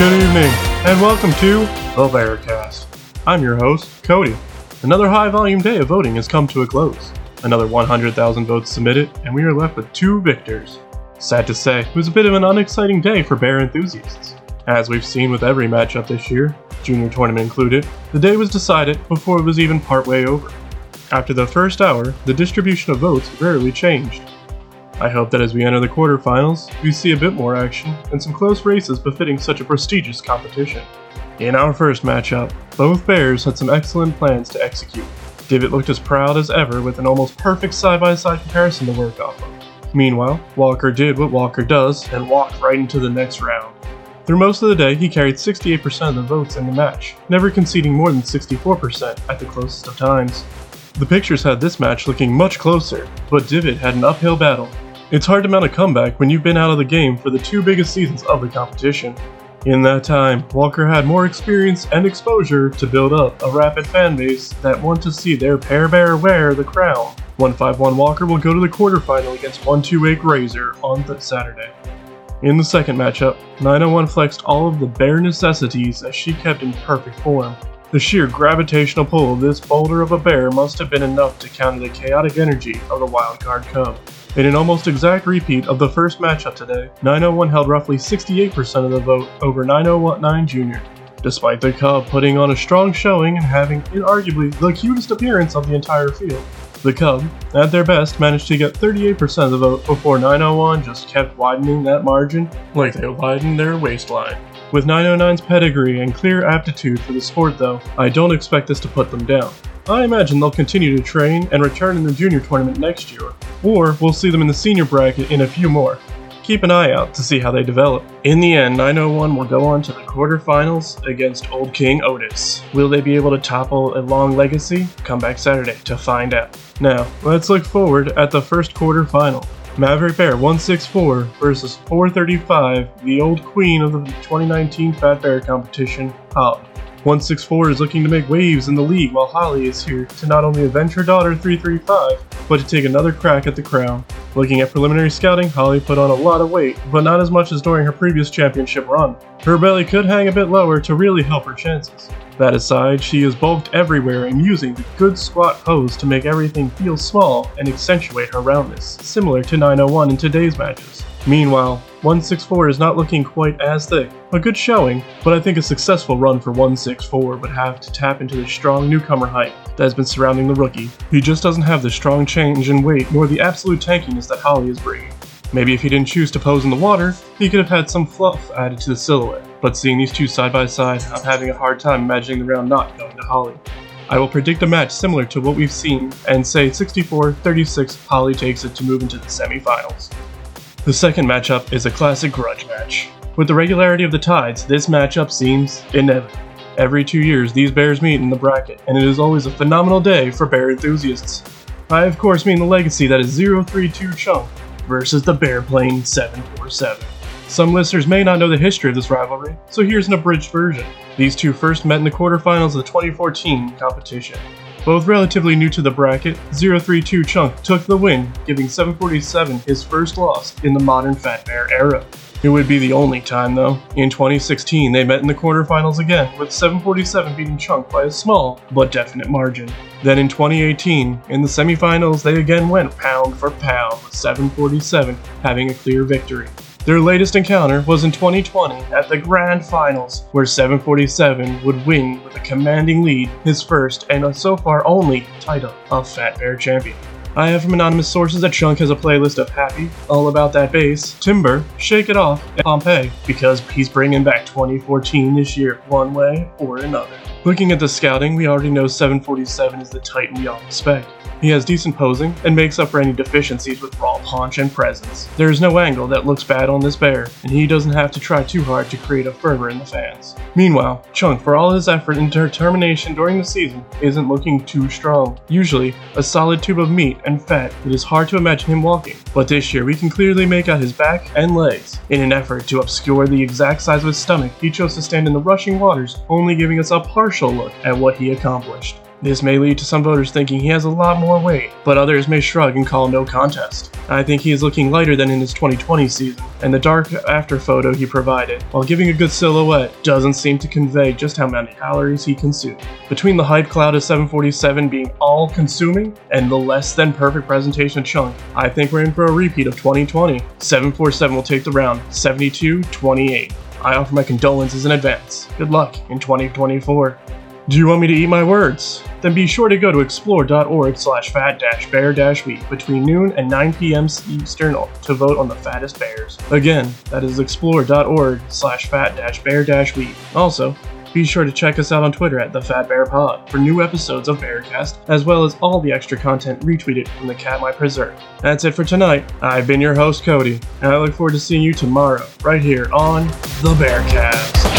Good evening, and welcome to The Bearcast. I'm your host, Cody. Another high volume day of voting has come to a close. Another 100,000 votes submitted, and we are left with two victors. Sad to say, it was a bit of an unexciting day for bear enthusiasts. As we've seen with every matchup this year, junior tournament included, the day was decided before it was even partway over. After the first hour, the distribution of votes rarely changed. I hope that as we enter the quarterfinals, we see a bit more action and some close races befitting such a prestigious competition. In our first matchup, both Bears had some excellent plans to execute. Divot looked as proud as ever with an almost perfect side by side comparison to work off of. Meanwhile, Walker did what Walker does and walked right into the next round. Through most of the day, he carried 68% of the votes in the match, never conceding more than 64% at the closest of times. The pictures had this match looking much closer, but Divot had an uphill battle. It's hard to mount a comeback when you've been out of the game for the two biggest seasons of the competition. In that time, Walker had more experience and exposure to build up a rapid fan base that want to see their pair bear wear the crown. 151 Walker will go to the quarterfinal against 128 Razor on the Saturday. In the second matchup, 901 flexed all of the bare necessities as she kept in perfect form. The sheer gravitational pull of this boulder of a bear must have been enough to counter the chaotic energy of the wildcard Cub. In an almost exact repeat of the first matchup today, 901 held roughly 68% of the vote over 9019 Jr. Despite the Cub putting on a strong showing and having inarguably the cutest appearance of the entire field, the Cub, at their best, managed to get 38% of the vote before 901 just kept widening that margin like they widened their waistline. With 909's pedigree and clear aptitude for the sport, though, I don't expect this to put them down. I imagine they'll continue to train and return in the junior tournament next year, or we'll see them in the senior bracket in a few more. Keep an eye out to see how they develop. In the end, 901 will go on to the quarterfinals against Old King Otis. Will they be able to topple a long legacy? Come back Saturday to find out. Now, let's look forward at the first quarterfinal. Maverick Bear 164 versus 435, the old queen of the 2019 Fat Bear competition, Holly. 164 is looking to make waves in the league while Holly is here to not only avenge her daughter 335, but to take another crack at the crown. Looking at preliminary scouting, Holly put on a lot of weight, but not as much as during her previous championship run. Her belly could hang a bit lower to really help her chances. That aside, she is bulked everywhere and using the good squat pose to make everything feel small and accentuate her roundness, similar to 901 in today's matches. Meanwhile, 164 is not looking quite as thick. A good showing, but I think a successful run for 164 would have to tap into the strong newcomer hype that has been surrounding the rookie. He just doesn't have the strong change in weight nor the absolute tankiness that Holly is bringing. Maybe if he didn't choose to pose in the water, he could have had some fluff added to the silhouette. But seeing these two side by side, I'm having a hard time imagining the round not going to Holly. I will predict a match similar to what we've seen and say 64 36 Holly takes it to move into the semifinals. The second matchup is a classic grudge match. With the regularity of the tides, this matchup seems inevitable. Every two years, these bears meet in the bracket, and it is always a phenomenal day for bear enthusiasts. I, of course, mean the legacy that is 032 Chunk versus the Bear Plane 747. Some listeners may not know the history of this rivalry, so here's an abridged version. These two first met in the quarterfinals of the 2014 competition. Both relatively new to the bracket, 032 Chunk took the win, giving 747 his first loss in the modern Fat Bear era. It would be the only time, though. In 2016, they met in the quarterfinals again, with 747 beating Chunk by a small but definite margin. Then in 2018, in the semifinals, they again went pound for pound, with 747 having a clear victory. Their latest encounter was in 2020 at the Grand Finals, where 747 would win with a commanding lead, his first and so far only title of Fat Bear Champion. I have from anonymous sources that Chunk has a playlist of Happy, All About That Bass, Timber, Shake It Off, and Pompeii, because he's bringing back 2014 this year, one way or another. Looking at the scouting, we already know 747 is the Titan we all expect. He has decent posing and makes up for any deficiencies with raw punch and presence. There is no angle that looks bad on this bear, and he doesn't have to try too hard to create a fervor in the fans. Meanwhile, Chunk, for all his effort and determination during the season, isn't looking too strong. Usually, a solid tube of meat and fat, it is hard to imagine him walking. But this year, we can clearly make out his back and legs. In an effort to obscure the exact size of his stomach, he chose to stand in the rushing waters, only giving us a look at what he accomplished. This may lead to some voters thinking he has a lot more weight, but others may shrug and call no contest. I think he is looking lighter than in his 2020 season, and the dark after photo he provided, while giving a good silhouette, doesn't seem to convey just how many calories he consumed. Between the hype cloud of 747 being all consuming and the less than perfect presentation Chunk, I think we're in for a repeat of 2020. 747 will take the round 72 28. I offer my condolences in advance. Good luck in 2024. Do you want me to eat my words? Then be sure to go to explore.org slash fat bear week between noon and 9 p.m. Eastern to vote on the fattest bears. Again, that is explore.org slash fat bear week. Also, be sure to check us out on Twitter at the Fat Bear Pod for new episodes of Bearcast, as well as all the extra content retweeted from the Katmai Preserve. That's it for tonight. I've been your host, Cody, and I look forward to seeing you tomorrow, right here on The Bearcast.